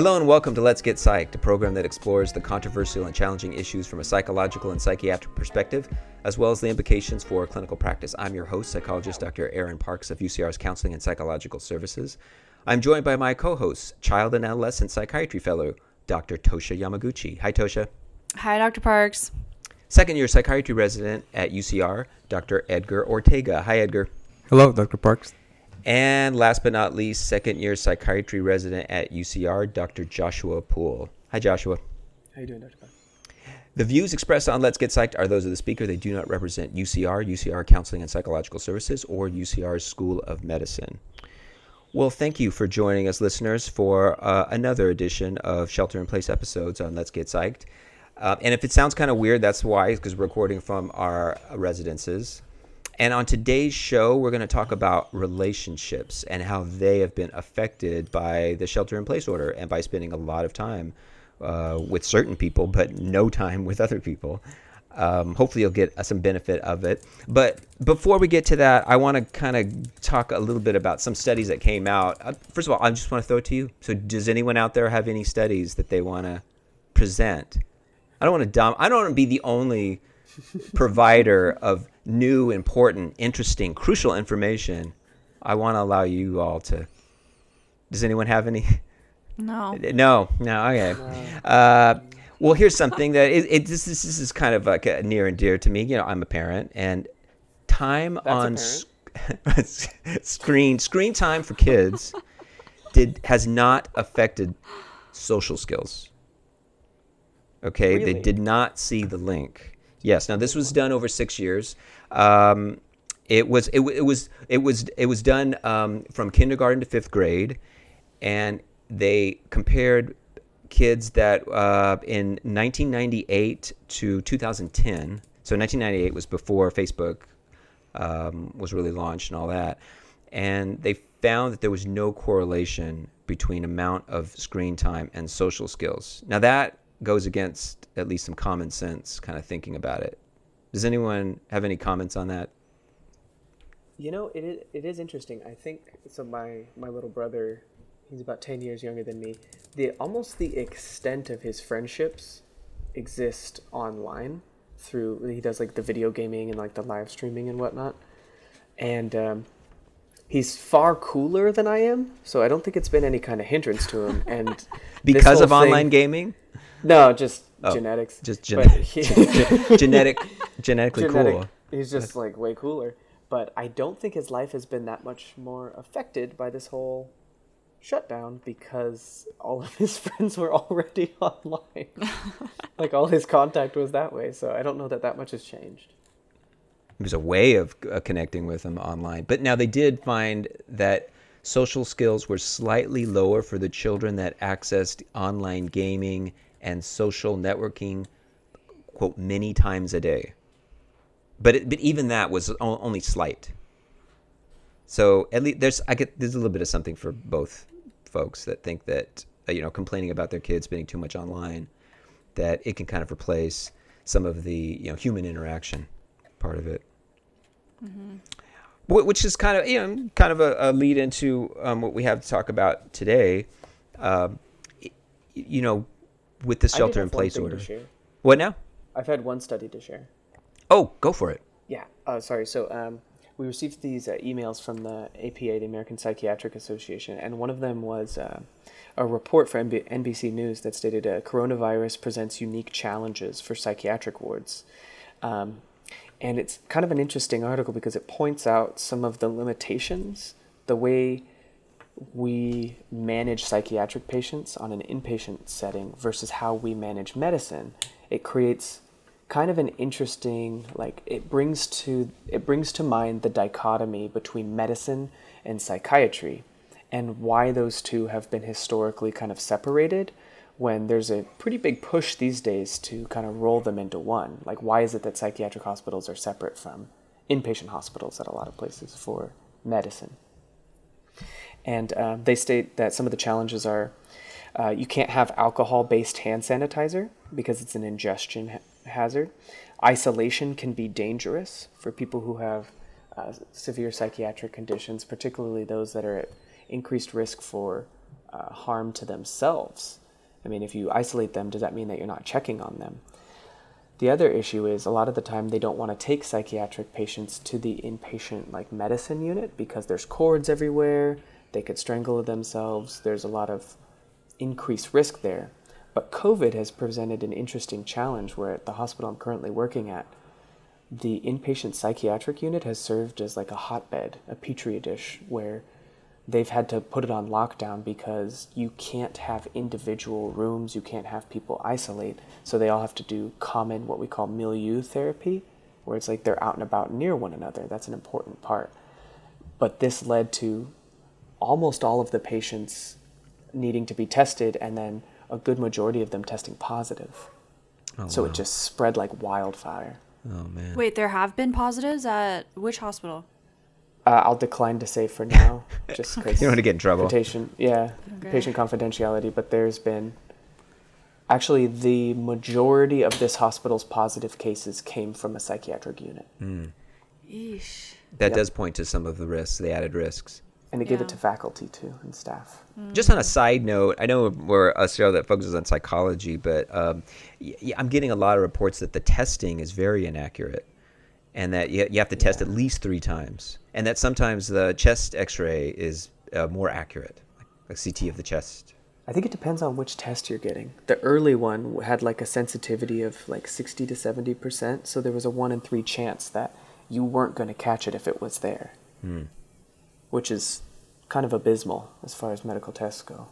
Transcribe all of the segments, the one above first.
Hello and welcome to Let's Get Psyched, a program that explores the controversial and challenging issues from a psychological and psychiatric perspective, as well as the implications for clinical practice. I'm your host, psychologist Dr. Aaron Parks of UCR's Counseling and Psychological Services. I'm joined by my co host, child and adolescent psychiatry fellow, Dr. Tosha Yamaguchi. Hi, Tosha. Hi, Dr. Parks. Second year psychiatry resident at UCR, Dr. Edgar Ortega. Hi, Edgar. Hello, Dr. Parks. And last but not least, second year psychiatry resident at UCR, Dr. Joshua Poole. Hi, Joshua. How you doing, Dr. Parks? The views expressed on Let's Get Psyched are those of the speaker. They do not represent UCR, UCR Counseling and Psychological Services, or UCR's School of Medicine. Well, thank you for joining us, listeners, for uh, another edition of Shelter in Place episodes on Let's Get Psyched. Uh, and if it sounds kind of weird, that's why, because we're recording from our residences. And on today's show, we're going to talk about relationships and how they have been affected by the shelter in place order and by spending a lot of time uh, with certain people, but no time with other people. Um, hopefully, you'll get some benefit of it. But before we get to that, I want to kind of talk a little bit about some studies that came out. Uh, first of all, I just want to throw it to you. So, does anyone out there have any studies that they want to present? I don't want to dumb. I don't want to be the only provider of new, important, interesting, crucial information, I want to allow you all to. Does anyone have any? No. No. No. Okay. No. Uh, well, here's something that it, it this, this, is kind of like near and dear to me. You know, I'm a parent, and time That's on screen screen time for kids did has not affected social skills. Okay, really? they did not see the link. Yes. Now this was done over six years. Um, it was it, it, was it was it was done um, from kindergarten to fifth grade, and they compared kids that uh, in 1998 to 2010. So 1998 was before Facebook um, was really launched and all that, and they found that there was no correlation between amount of screen time and social skills. Now that goes against at least some common sense kind of thinking about it. Does anyone have any comments on that? You know, it is, it is interesting. I think so. My my little brother, he's about ten years younger than me. The almost the extent of his friendships exist online through he does like the video gaming and like the live streaming and whatnot, and um, he's far cooler than I am. So I don't think it's been any kind of hindrance to him. And because of thing, online gaming. No, just oh, genetics. Just gen- he, genetic, genetically Genetic. cool. He's just like way cooler. But I don't think his life has been that much more affected by this whole shutdown because all of his friends were already online. like all his contact was that way. So I don't know that that much has changed. It was a way of uh, connecting with them online. But now they did find that social skills were slightly lower for the children that accessed online gaming and social networking, quote, many times a day. But it, but even that was only slight. So at least there's I get there's a little bit of something for both folks that think that uh, you know complaining about their kids spending too much online, that it can kind of replace some of the you know human interaction part of it. Mm-hmm. Which is kind of you know kind of a, a lead into um, what we have to talk about today. Uh, you know, with the shelter in place order. What now? I've had one study to share. Oh, go for it. Yeah. Uh, sorry. So um, we received these uh, emails from the APA, the American Psychiatric Association, and one of them was uh, a report for NB- NBC News that stated uh, coronavirus presents unique challenges for psychiatric wards. Um, and it's kind of an interesting article because it points out some of the limitations, the way we manage psychiatric patients on an inpatient setting versus how we manage medicine, it creates kind of an interesting like it brings to it brings to mind the dichotomy between medicine and psychiatry and why those two have been historically kind of separated when there's a pretty big push these days to kind of roll them into one. Like why is it that psychiatric hospitals are separate from inpatient hospitals at a lot of places for medicine? And uh, they state that some of the challenges are uh, you can't have alcohol based hand sanitizer because it's an ingestion ha- hazard. Isolation can be dangerous for people who have uh, severe psychiatric conditions, particularly those that are at increased risk for uh, harm to themselves. I mean, if you isolate them, does that mean that you're not checking on them? The other issue is a lot of the time they don't want to take psychiatric patients to the inpatient like medicine unit because there's cords everywhere. They could strangle themselves. There's a lot of increased risk there. But COVID has presented an interesting challenge where at the hospital I'm currently working at, the inpatient psychiatric unit has served as like a hotbed, a petri dish, where they've had to put it on lockdown because you can't have individual rooms, you can't have people isolate. So they all have to do common, what we call milieu therapy, where it's like they're out and about near one another. That's an important part. But this led to almost all of the patients needing to be tested and then a good majority of them testing positive. Oh, so wow. it just spread like wildfire. Oh man. Wait, there have been positives at which hospital? Uh, I'll decline to say for now, just because You don't want to get in trouble. patient, yeah, Okay. patient confidentiality. But there's been actually the majority of this hospital's positive cases came from a psychiatric unit, Yeesh. That Yep. does point to some of the risks, the added risks. And they gave Yeah. it to faculty too and staff. Just on a side note, I know we're a show that focuses on psychology, but um, y- y- I'm getting a lot of reports that the testing is very inaccurate, and that you, you have to test Yeah. at least three times, and that sometimes the chest X-ray is uh, more accurate, like a CT of the chest. I think it depends on which test you're getting. The early one had like a sensitivity of like 60 to 70 percent, so there was a one in three chance that you weren't going to catch it if it was there, Hmm. Which is kind of abysmal as far as medical tests go.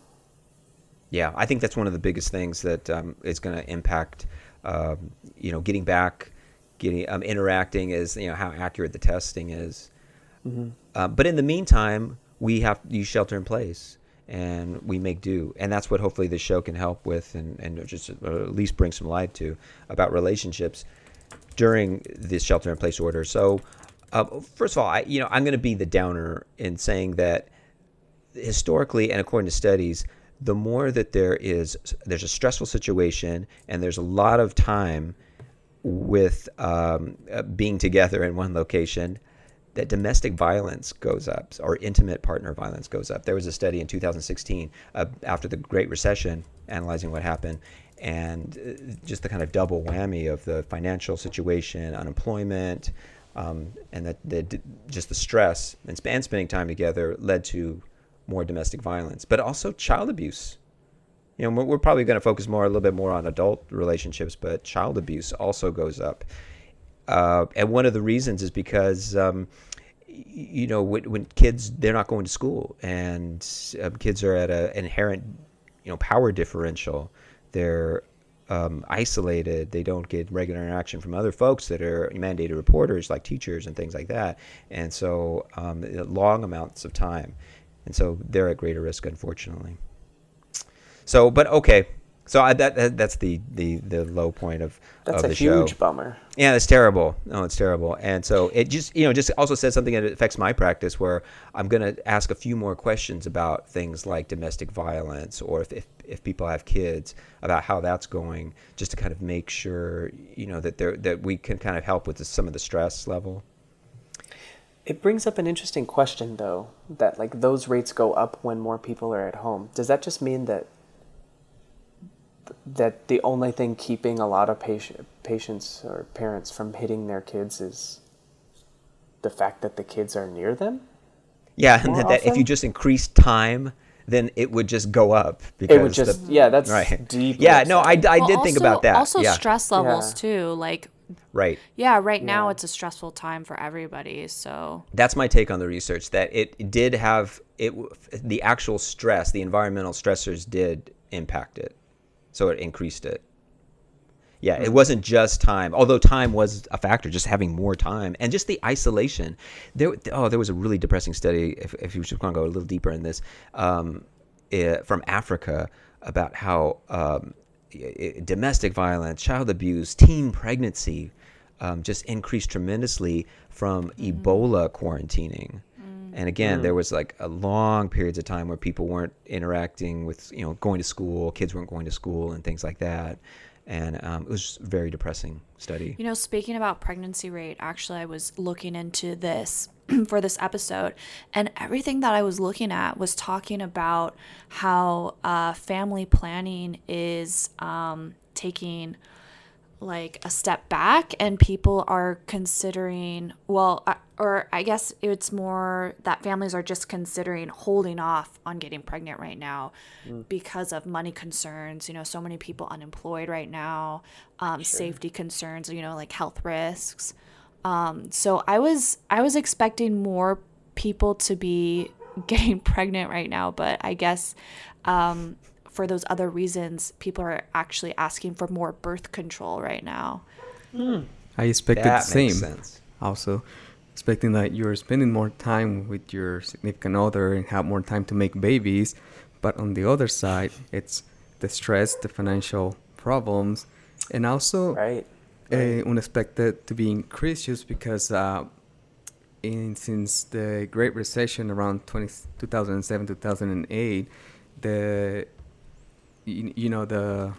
Yeah, I think that's one of the biggest things that um, is going to impact, um, you know, getting back, getting um, interacting is you know how accurate the testing is. Uh, but in the meantime, we have you shelter in place, and we make do, and that's what hopefully this show can help with, and and just uh, at least bring some light to about relationships during this shelter in place order. So, uh, first of all, I you know I'm going to be the downer in saying that historically and according to studies the more that there is there's a stressful situation and there's a lot of time with um, uh, being together in one location that domestic violence goes up or intimate partner violence goes up. There was a study in 2016 uh, after the great recession analyzing what happened and uh, just the kind of double whammy of the financial situation unemployment um, and that, just the stress and, sp- and spending time together led to more domestic violence, but also child abuse. You know, we're, we're probably going to focus more a little bit more on adult relationships, but child abuse also goes up. Uh, and one of the reasons is because, um, you know, when, when kids they're not going to school, and um, kids are at an inherent, you know, power differential. They're um, isolated. They don't get regular interaction from other folks that are mandated reporters, like teachers and things like that. And so, um, long amounts of time and so they're at greater risk, unfortunately. So, but okay, so I, that, that that's the, the the low point of That's of a the show. huge bummer. Yeah, it's terrible. No, it's terrible. And so it just you know just also says something that affects my practice where I'm going to ask a few more questions about things like domestic violence or if, if if people have kids about how that's going, just to kind of make sure you know that there that we can kind of help with the, some of the stress level. It brings up an interesting question, though, that like those rates go up when more people are at home. Does that just mean that that the only thing keeping a lot of patient, patients or parents from hitting their kids is the fact that the kids are near them? Yeah, and that, that if you just increase time, then it would just go up because It would just the, yeah, that's right. deep. Yeah, no, I, I Well, did think about that. Also, yeah, stress levels Yeah. too. Like, right. yeah, right now Yeah. it's a stressful time for everybody. So, That's my take on the research. That it did have it. The actual stress, the environmental stressors, did impact it, so it increased it. Yeah, Hmm. it wasn't just time, although time was a factor. Just having more time and just the isolation. There, oh, there was a really depressing study. If, if you just want to go a little deeper in this, um, eh, from Africa about how um, i- i- domestic violence, child abuse, teen pregnancy um, just increased tremendously from Ebola quarantining. And again, there was like a long periods of time where people weren't interacting with, you know, going to school, kids weren't going to school, and things like that. and um, it was a very depressing study. You know, speaking about pregnancy rate, actually, I was looking into this for this episode, and everything that I was looking at was talking about how uh, family planning is um, taking like a step back and people are considering well uh, or i guess it's more that families are just considering holding off on getting pregnant right now mm. because of money concerns you know so many people unemployed right now um, sure. safety concerns you know like health risks um, so i was i was expecting more people to be getting pregnant right now but i guess um, for those other reasons, people are actually asking for more birth control right now. Mm. I expected that the same. Sense. Also, expecting that you're spending more time with your significant other and have more time to make babies, but on the other side, it's the stress, the financial problems, and also right. Uh, unexpected to be increased just because uh, in since the Great Recession around 20, 2007 2008, the you, you know the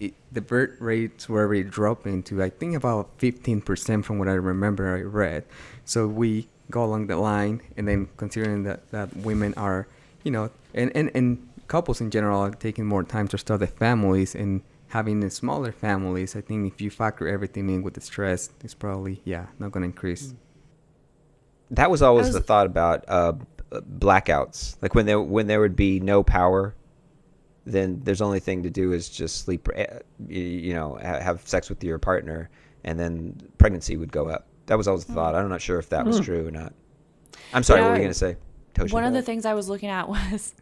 it, the birth rates were really dropping to I think about 15% from what I remember I read. So we go along the line and then considering that, that women are, you know, and, and, and couples in general are taking more time to start their families and having the smaller families, I think if you factor everything in with the stress, it's probably, yeah, not going to increase. That was always was, the thought about uh, blackouts. Like when there, when there would be no power then there's only thing to do is just sleep, eh, you know, have sex with your partner, and then pregnancy would go up. That was always the thought. I'm not sure if that was mm. true or not. I'm sorry. Yeah, what were you gonna say? Tosha one of the things I was looking at was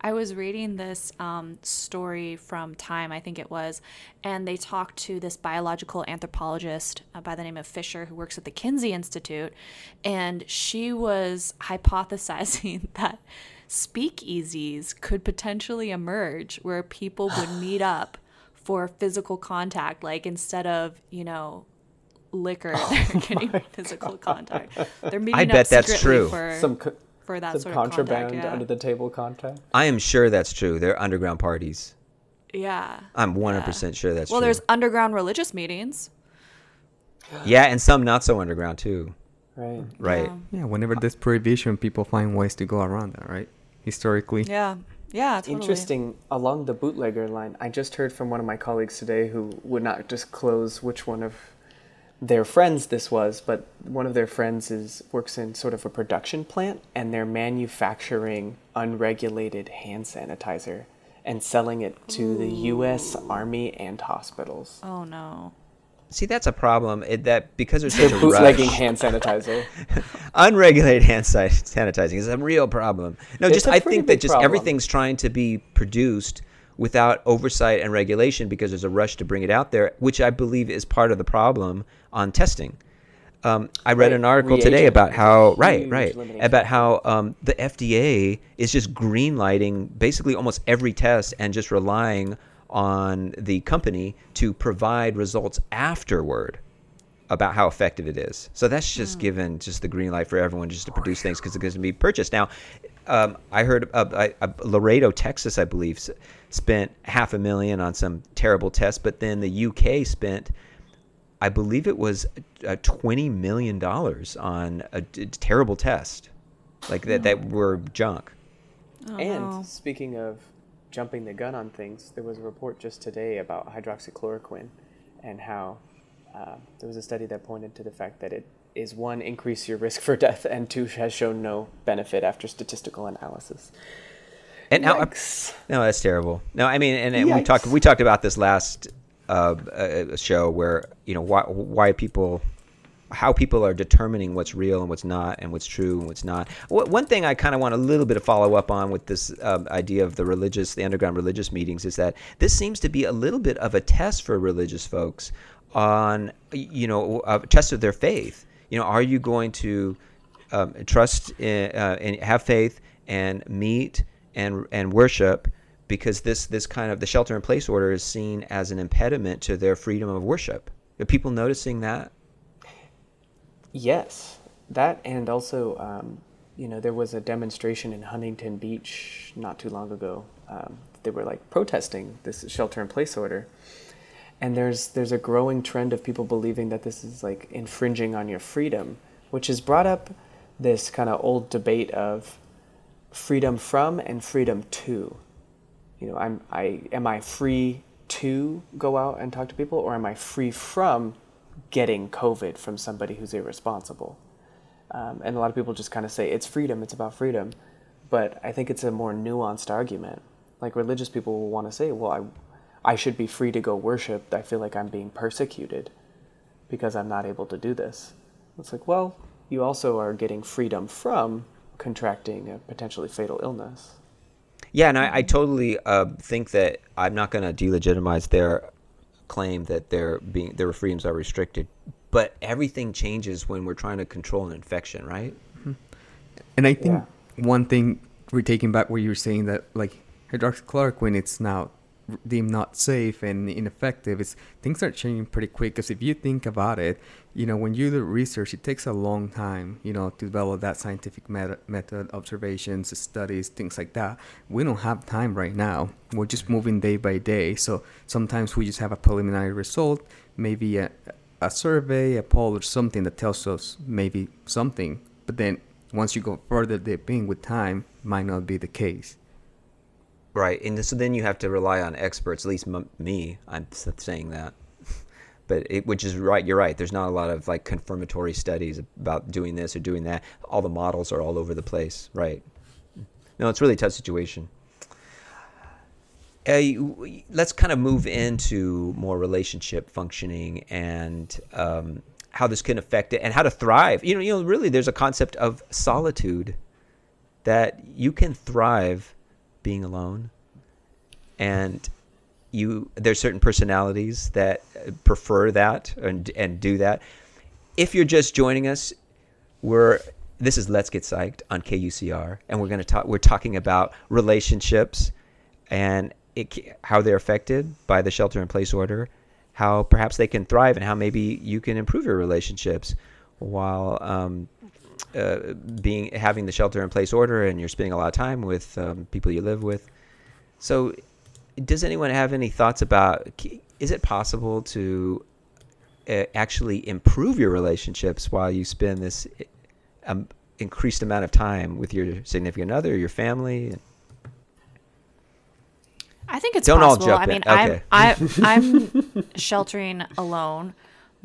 I was reading this um, story from Time, I think it was, and they talked to this biological anthropologist uh, by the name of Fisher who works at the Kinsey Institute, and she was hypothesizing that speakeasies could potentially emerge where people would meet up for physical contact, like instead of, you know, liquor, oh they're getting physical God. contact. They're meeting I up bet that's true. For, some co- for that some sort contraband of contact, yeah. under the table contact. I am sure that's true. They're underground parties. Yeah. I'm 100% yeah. sure that's well, true. Well, there's underground religious meetings. Yeah, and some not so underground too. Right. Right. Yeah. yeah, whenever there's prohibition, people find ways to go around that, right? Historically. Yeah. Yeah, totally. Interesting. Along the bootlegger line, I just heard from one of my colleagues today who would not disclose which one of their friends this was, but one of their friends is works in sort of a production plant, and they're manufacturing unregulated hand sanitizer and selling it to Ooh. the U.S. Army and hospitals. Oh no! See, that's a problem. It, that because there's such a bootlegging hand sanitizer, unregulated hand sanitizing is a real problem. No, it's just I think that just problem. everything's trying to be produced without oversight and regulation because there's a rush to bring it out there, which I believe is part of the problem on testing. Um, I read right. an article Reagent today about how right, right, about how um, the FDA is just greenlighting basically almost every test and just relying on the company to provide results afterward about how effective it is. So that's just mm. given just the green light for everyone just to produce things because it's going to be purchased. Now, um, I heard uh, I, uh, Laredo, Texas, I believe, spent half a million on some terrible tests, but then the UK spent, I believe it was uh, twenty million dollars on a, a, terrible test, like that that hmm. were junk. Oh, and no. speaking of jumping the gun on things, there was a report just today about hydroxychloroquine and how uh, there was a study that pointed to the fact that it is one increase your risk for death and two has shown no benefit after statistical analysis. And now, no, that's terrible. No, I mean, and, and we talked we talked about this last uh, uh, show where you know why why people how people are determining what's real and what's not and what's true and what's not. One thing I kind of want a little bit of follow up on with this um, idea of the religious, the underground religious meetings is that this seems to be a little bit of a test for religious folks on, you know, a test of their faith. You know, are you going to um, trust uh, and have faith and meet and and worship? Because this this kind of the shelter in place order is seen as an impediment to their freedom of worship. Are people noticing that? Yes, that and also, um, you know, there was a demonstration in Huntington Beach not too long ago. Um, they were like protesting this shelter in place order. and there's there's a growing trend of people believing that this is like infringing on your freedom, which has brought up this kind of old debate of freedom from and freedom to. You know, I'm I am I free to go out and talk to people, or am I free from getting COVID from somebody who's irresponsible? Um, and a lot of people just kind of say it's freedom, it's about freedom, but I think it's a more nuanced argument. Like religious people will want to say, well, I, I should be free to go worship. I feel like I'm being persecuted because I'm not able to do this. It's like, well, you also are getting freedom from contracting a potentially fatal illness. Yeah, and I, I totally uh, think that I'm not going to delegitimize their claim that their being their freedoms are restricted, but everything changes when we're trying to control an infection, right? Mm-hmm. And I think yeah. one thing we're taking back what you were saying that like hydroxychloroquine, it's now deemed not safe and ineffective, it's things are changing pretty quick. Because if you think about it, you know, when you do research, it takes a long time, you know, to develop that scientific method, observations, studies, things like that. We don't have time right now. We're just moving day by day. So sometimes we just have a preliminary result, maybe a, a survey, a poll, or something that tells us maybe something. But then once you go further deep in with time, might not be the case. Right, and so then you have to rely on experts. At least m- me, I'm saying that. but it, which is right. You're right. There's not a lot of like confirmatory studies about doing this or doing that. All the models are all over the place. Right. No, it's really a tough situation. Uh, let's kind of move into more relationship functioning and um, how this can affect it and how to thrive. You know, you know, really, there's a concept of solitude that you can thrive being alone. And you there's certain personalities that prefer that and and do that. If you're just joining us we're this is let's get psyched on KUCR and we're going to talk we're talking about relationships and it, how they're affected by the shelter in place order how perhaps they can thrive and how maybe you can improve your relationships while um, uh, being having the shelter in place order and you're spending a lot of time with um, people you live with. So, does anyone have any thoughts about? Is it possible to uh, actually improve your relationships while you spend this um, increased amount of time with your significant other, your family? I think it's Don't possible. I mean, okay. I'm I, I'm sheltering alone,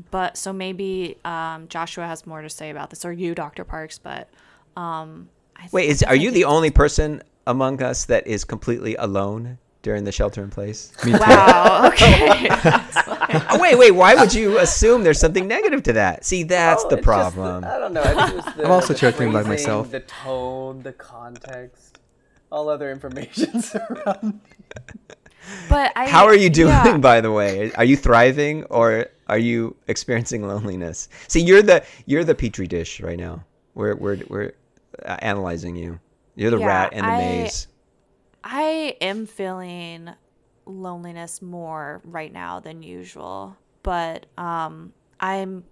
but so maybe um, Joshua has more to say about this, or you, Dr. Parks. But um, wait, is are you the only person among us that is completely alone during the shelter in place? Wow. okay. oh, wait, wait. Why would you assume there's something negative to that? See, that's oh, the problem. The, I don't know. I the, I'm also sheltering by myself. The tone, the context, all other information surrounding. But I, how are you doing, yeah. by the way? Are you thriving or are you experiencing loneliness? See, you're the you're the petri dish right now. We're we're we're uh, analyzing you. You're the yeah, rat in the I, maze. I am feeling loneliness more right now than usual, but um, I'm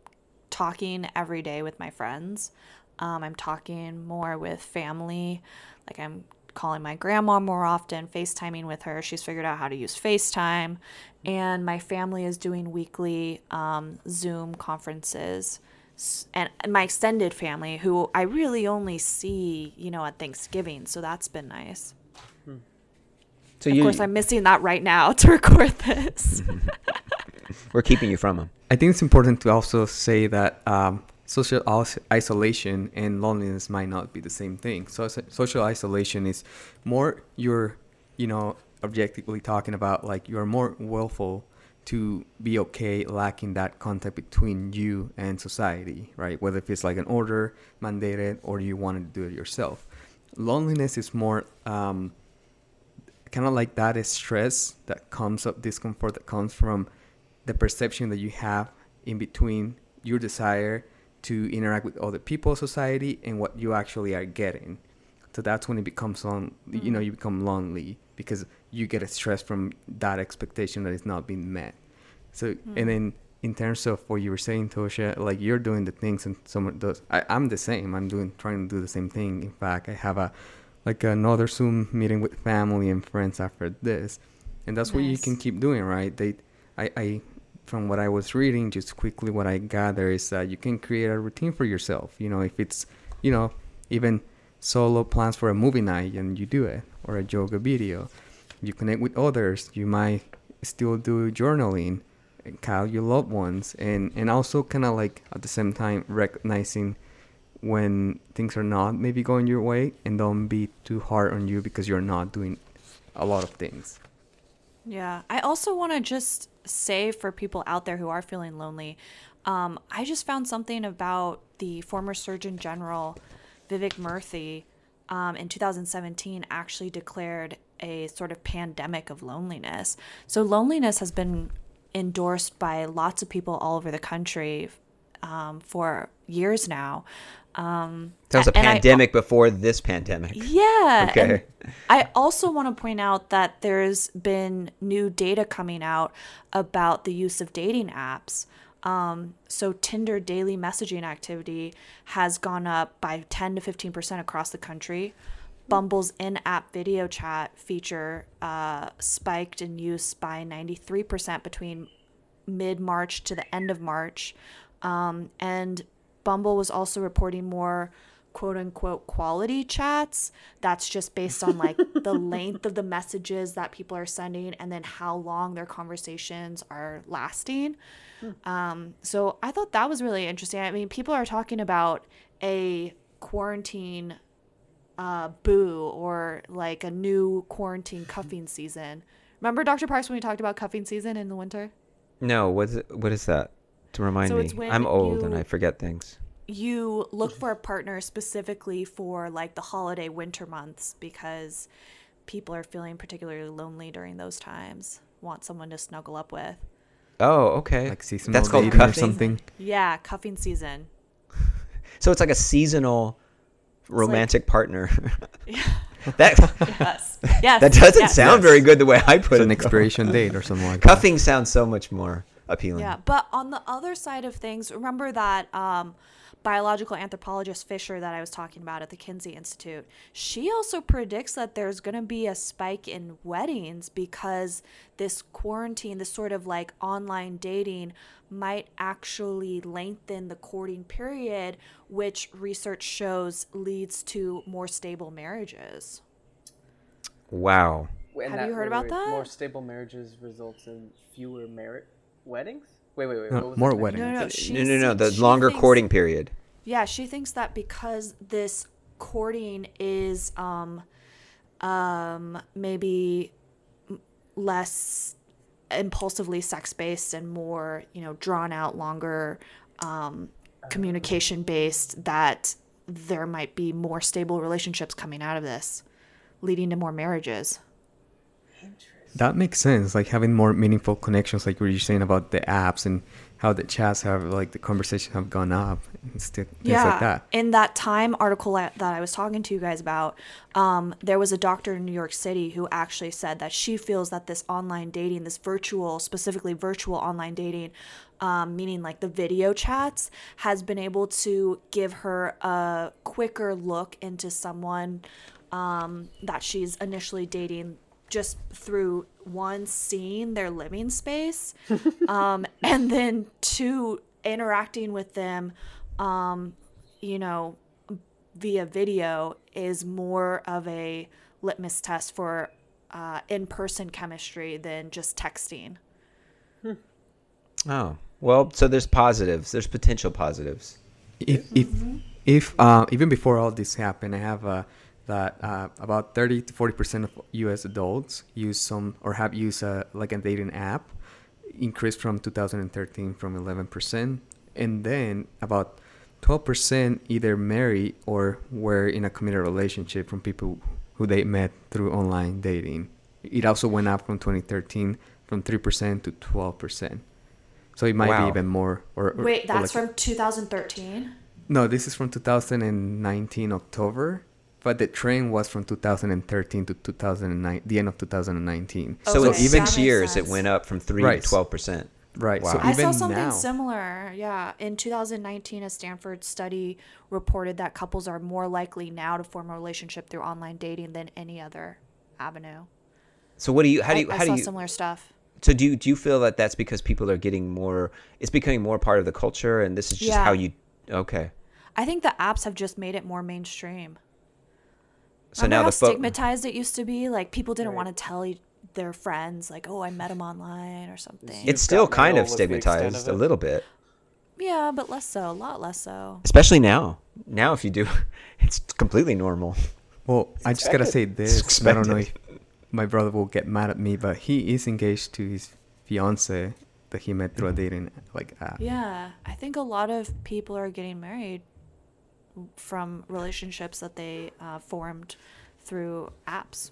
talking every day with my friends. Um, I'm talking more with family. Like I'm calling my grandma more often, FaceTiming with her. She's figured out how to use FaceTime. And my family is doing weekly um, Zoom conferences. And my extended family, who I really only see, you know, at Thanksgiving. So that's been nice. Hmm. So of you, course, I'm missing that right now to record this. We're keeping you from them. I think it's important to also say that um, social isolation and loneliness might not be the same thing. So social isolation is more you're, you know, objectively talking about like you're more willful to be okay lacking that contact between you and society, right? Whether if it's like an order mandated or you want to do it yourself. Loneliness is more um, kind of like that is stress that comes up, discomfort that comes from the perception that you have in between your desire to interact with other people, society, and what you actually are getting. So that's when it becomes on. Mm-hmm. You know, mm. you become lonely because you get a stress from that expectation that is not being met. So mm-hmm. and then in terms of what you were saying, Tosha, like you're doing the things and someone does. I, I'm the same. I'm doing trying to do the same thing. In fact, I have a like another Zoom meeting with family and friends after this, and that's nice. what you can keep doing, right? They I, I from what I was reading, just quickly what I gather is that you can create a routine for yourself. You know, if it's, you know, even solo plans for a movie night and you do it, or a yoga video. You connect with others. You might still do journaling, call your loved ones, and and also kind of like at the same time recognizing when things are not maybe going your way, and don't be too hard on you because you're not doing a lot of things. Yeah. I also want to just say for people out there who are feeling lonely, um, I just found something about the former Surgeon General, Vivek Murthy, um, in 2017 actually declared a sort of pandemic of loneliness. So, loneliness has been endorsed by lots of people all over the country um, for years now. Um, That was a and I- pandemic before this pandemic. yeah. Okay. I also want to point out that there's been new data coming out about the use of dating apps. Um, so Tinder daily messaging activity has gone up by 10 to 15% across the country. Bumble's in-app video chat feature uh, spiked in use by 93% between mid-March to the end of March. Um, and Bumble was also reporting more quote unquote quality chats. That's just based on like the length of the messages that people are sending and then how long their conversations are lasting. Um, so I thought that was really interesting. I mean, people are talking about a quarantine uh, boo or like a new quarantine cuffing season. Remember Dr. Parks when we talked about cuffing season in the winter? No, what's it, what is that? To remind So me, I'm old and I forget things. you look for a partner specifically for like the holiday winter months because people are feeling particularly lonely during those times want someone to snuggle up with Oh, okay. Like seasonal That's called dating or cuffing? something. yeah cuffing season So it's like a seasonal like- romantic partner. Yeah. that yes yes that doesn't yes. sound very good the way I put It's it. an though. expiration date or something like that. Cuffing sounds so much more appealing. yeah but on the other side of things remember that um, biological anthropologist fisher that i was talking about at the kinsey institute she also predicts that there's going to be a spike in weddings because this quarantine this sort of like online dating might actually lengthen the courting period which research shows leads to more stable marriages Wow. And Have you heard about that? More stable marriages results in fewer merit weddings. Wait, wait, wait. No, what was more that weddings. no no No, no, no, no. The longer thinks- courting period. Yeah, she thinks that because this courting is um um maybe less impulsively sex based and more, you know, drawn out longer um communication based that there might be more stable relationships coming out of this leading to more marriages. That makes sense. Like having more meaningful connections, like what you're saying about the apps and how the chats have, like the conversations have gone up and things yeah. like that. In that Time article that that I was talking to you guys about, um, there was a doctor in New York City who actually said that she feels that this online dating, this virtual, specifically virtual online dating, um, meaning like the video chats, has been able to give her a quicker look into someone um, that she's initially dating just through one seeing their living space um, and then two interacting with them um, you know via video is more of a litmus test for uh, in-person chemistry than just texting Oh. Well, so there's positives. There's potential positives. If if if uh, even before all this happened, I have uh, that uh, about 30 to 40 percent of U.S. adults use some or have used uh, like a dating app, increased from 2013 from 11 percent, and then about 12 percent either marry or were in a committed relationship from people who they met through online dating. It also went up from 2013 from 3 percent to 12 percent. So it might Wow. be even more. Or, or wait or that's like- from 2013 no, this is from 2019 October, but the trend was from 2013 to 2009, the end of 2019. So in Okay, six that makes years, it went up from three Right. to twelve percent. Right. Wow. So I saw something now, similar. Yeah. In 2019, a Stanford study reported that couples are more likely now to form a relationship through online dating than any other avenue. So what do you? How do you? I, How do saw you? similar stuff. So do you, do you feel that that's because people are getting more? It's becoming more part of the culture, and this is just Yeah. how you. Okay. I think the apps have just made it more mainstream. So Remember now how the fo- stigmatized it used to be? Like people didn't Right. want to tell their friends, like, "Oh, I met him online" or something. You've it's still kind of was the extent stigmatized of a little bit, yeah, but less so, a lot less so. especially now. Now, if you do, it's completely normal. Well, I just gotta say this. I don't know if my brother will get mad at me, but he is engaged to his fiance that he met through a dating like app. Yeah, I think a lot of people are getting married from relationships that they uh, formed through apps.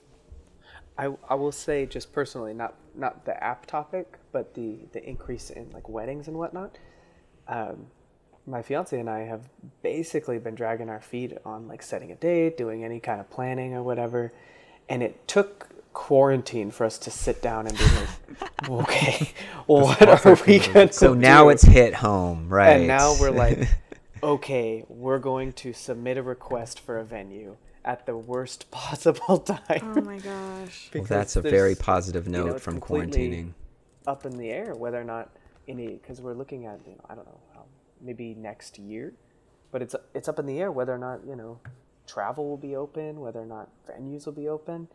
I, I will say just personally, not not the app topic, but the the increase in like weddings and whatnot. Um, my fiance and I have basically been dragging our feet on like setting a date, doing any kind of planning or whatever, and it took quarantine for us to sit down and be like, okay, what are we gonna do? So now do? it's hit home, right? And now we're like, okay, we're going to submit a request for a venue at the worst possible time. Oh my gosh. well, that's a very there's- positive you know, note from quarantining. Up in the air whether or not any because we're looking at you know I don't know how, maybe next year, but it's it's up in the air whether or not you know travel will be open, whether or not venues will be open.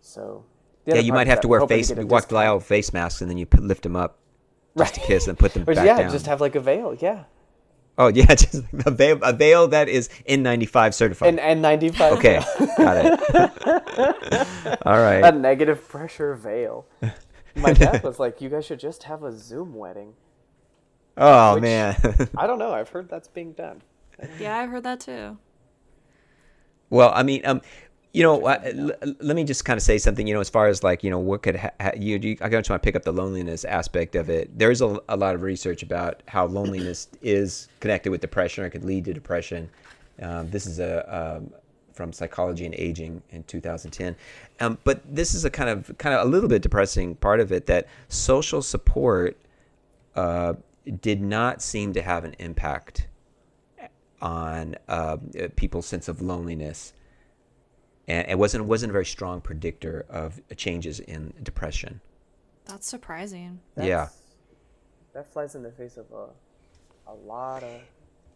So Yeah, you might have to wear face, get a walk the discount. aisle with face masks, and then you put, lift them up just to Right. kiss, and put them Or, back yeah, down. just have like a veil, yeah, oh yeah, just a veil, a veil that is N95 certified. and and ninety five. okay, got it. All right. a negative pressure veil. My dad was like, "You guys should just have a Zoom wedding." oh which- man. I don't know. I've heard that's being done. Yeah, I've heard that too. Well, I mean, um, you know, uh, l- let me just kind of say something. You know, as far as like, you know, what could ha- you? you I want to pick up the loneliness aspect of it. There's a, a lot of research about how loneliness is connected with depression, or could lead to depression. Um, this is a um, from Psychology and Aging in 2010. Um, but this is a kind of kind of a little bit depressing part of it that social support uh, did not seem to have an impact on uh, people's sense of loneliness, and it wasn't wasn't a very strong predictor of changes in depression. That's surprising. Yeah. That flies in the face of a, a lot of.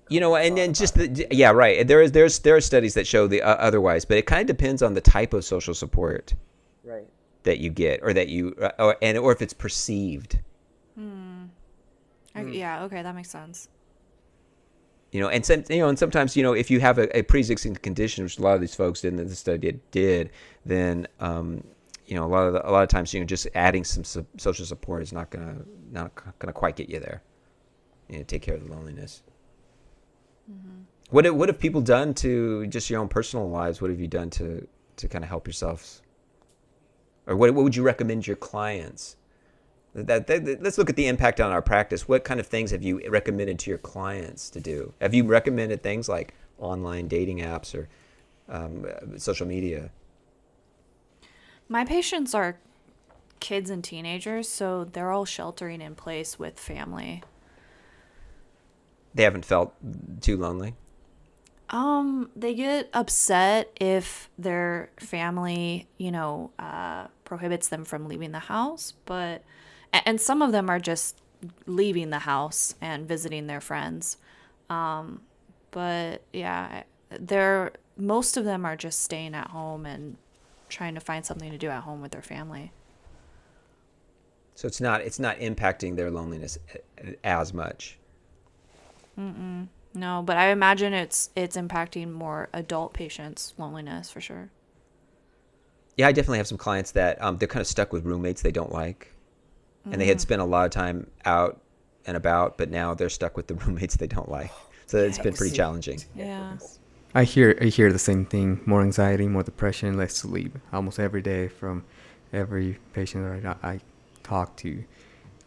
You know, and then just the, yeah, right. There is there's there are studies that show the uh, otherwise, but it kind of depends on the type of social support Right. that you get, or that you, uh, or, and or if it's perceived. I, yeah, okay, that makes sense. You know, and some, you know, and sometimes you know, if you have a, a pre-existing condition, which a lot of these folks and the study did, then um, you know, a lot of the, a lot of times, you know, just adding some so- social support is not gonna not gonna quite get you there. You know, take care of the loneliness. What have, what have people done to just your own personal lives? What have you done to to kind of help yourselves? Or what what would you recommend your clients? That, that, that- let's look at the impact on our practice. What kind of things have you recommended to your clients to do? Have you recommended things like online dating apps or um, social media? My patients are kids and teenagers, so they're all sheltering in place with family. They haven't felt too lonely. Um, they get upset if their family, you know, uh, prohibits them from leaving the house, but and some of them are just leaving the house and visiting their friends. Um, but yeah, they're most of them are just staying at home and trying to find something to do at home with their family. So it's not it's not impacting their loneliness as much. No, but I imagine it's it's impacting more adult patients' loneliness for sure. Yeah, I definitely have some clients that um, they're kind of stuck with roommates they don't like, and they had spent a lot of time out and about, but now they're stuck with the roommates they don't like. So it's been pretty challenging. Yeah. I hear I hear the same thing: more anxiety, more depression, less sleep. Almost every day from every patient that I, I talk to.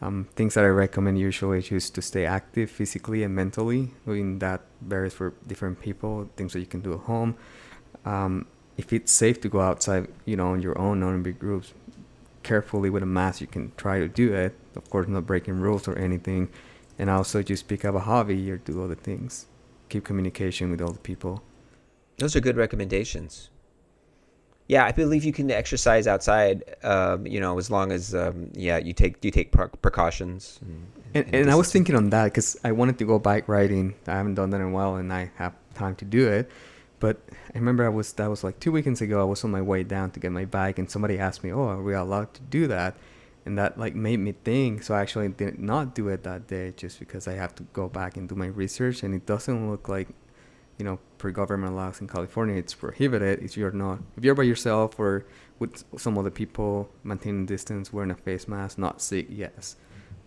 Um, things that I recommend usually is just to stay active physically and mentally. I mean that varies for different people. Things that you can do at home. Um, if it's safe to go outside, you know, on your own, not in big groups, carefully with a mask, you can try to do it. Of course, not breaking rules or anything. And also just pick up a hobby or do other things. Keep communication with all the people. Those are good recommendations. Yeah, I believe you can exercise outside. Um, you know, as long as um, yeah, you take you take pre- precautions. And, and, and, and I was thinking on that because I wanted to go bike riding. I haven't done that in a while, and I have time to do it. But I remember I was that was like two weekends ago. I was on my way down to get my bike, and somebody asked me, "Oh, are we allowed to do that?" And that like made me think. So I actually did not do it that day, just because I have to go back and do my research, and it doesn't look like you know, per government laws in California, it's prohibited if you're not if you're by yourself or with some other people, maintaining distance, wearing a face mask, not sick. Yes,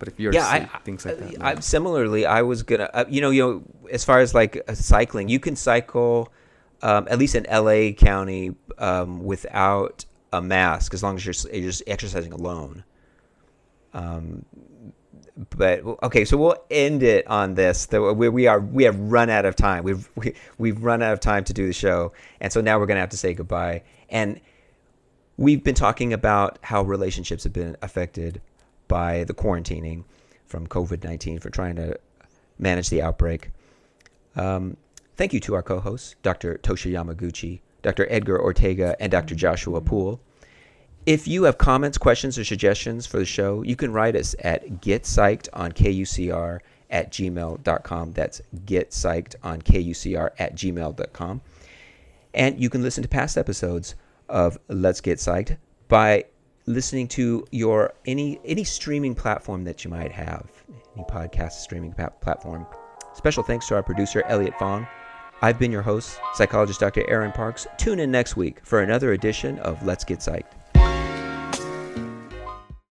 but if you're yeah, sick, I, things like that. I, similarly, I was gonna, uh, you know, you know, as far as like uh, cycling, you can cycle, um, at least in LA County, um, without a mask as long as you're, just exercising alone. Um, but okay, so we'll end it on this. We, we are we have run out of time. We've we, we've run out of time to do the show, and so now we're gonna have to say goodbye. And we've been talking about how relationships have been affected by the quarantining from COVID nineteen for trying to manage the outbreak. Um, thank you to our co-hosts, Dr. Tosha Yamaguchi, Dr. Edgar Ortega, and Dr. Joshua Poole. If you have comments, questions, or suggestions for the show, you can write us at getpsyched on KUCR at gmail.com. That's getpsyched on KUCR at gmail.com. And you can listen to past episodes of Let's Get Psyched by listening to your any any streaming platform that you might have, any podcast streaming platform. Special thanks to our producer Elliot Fong. I've been your host, psychologist Dr. Aaron Parks. Tune in next week for another edition of Let's Get Psyched.